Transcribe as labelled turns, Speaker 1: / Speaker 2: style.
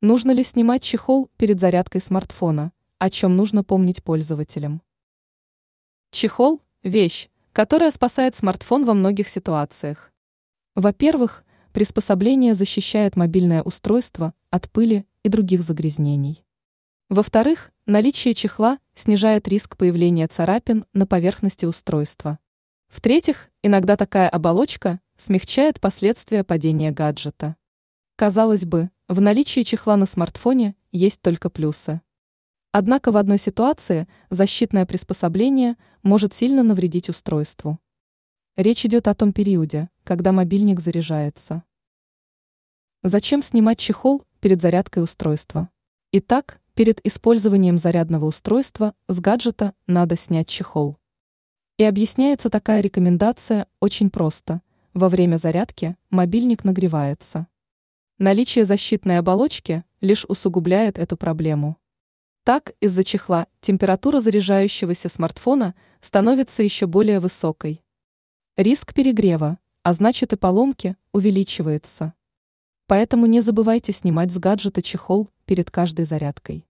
Speaker 1: Нужно ли снимать чехол перед зарядкой смартфона, о чем нужно помнить пользователям? Чехол – вещь, которая спасает смартфон во многих ситуациях. Во-первых, приспособление защищает мобильное устройство от пыли и других загрязнений. Во-вторых, наличие чехла снижает риск появления царапин на поверхности устройства. В-третьих, иногда такая оболочка смягчает последствия падения гаджета. Казалось бы, в наличии чехла на смартфоне есть только плюсы. Однако в одной ситуации защитное приспособление может сильно навредить устройству. Речь идет о том периоде, когда мобильник заряжается. Зачем снимать чехол перед зарядкой устройства? Итак, перед использованием зарядного устройства с гаджета надо снять чехол. И объясняется такая рекомендация очень просто. Во время зарядки мобильник нагревается. Наличие защитной оболочки лишь усугубляет эту проблему. Так, из-за чехла температура заряжающегося смартфона становится еще более высокой. Риск перегрева, а значит и поломки, увеличивается. Поэтому не забывайте снимать с гаджета чехол перед каждой зарядкой.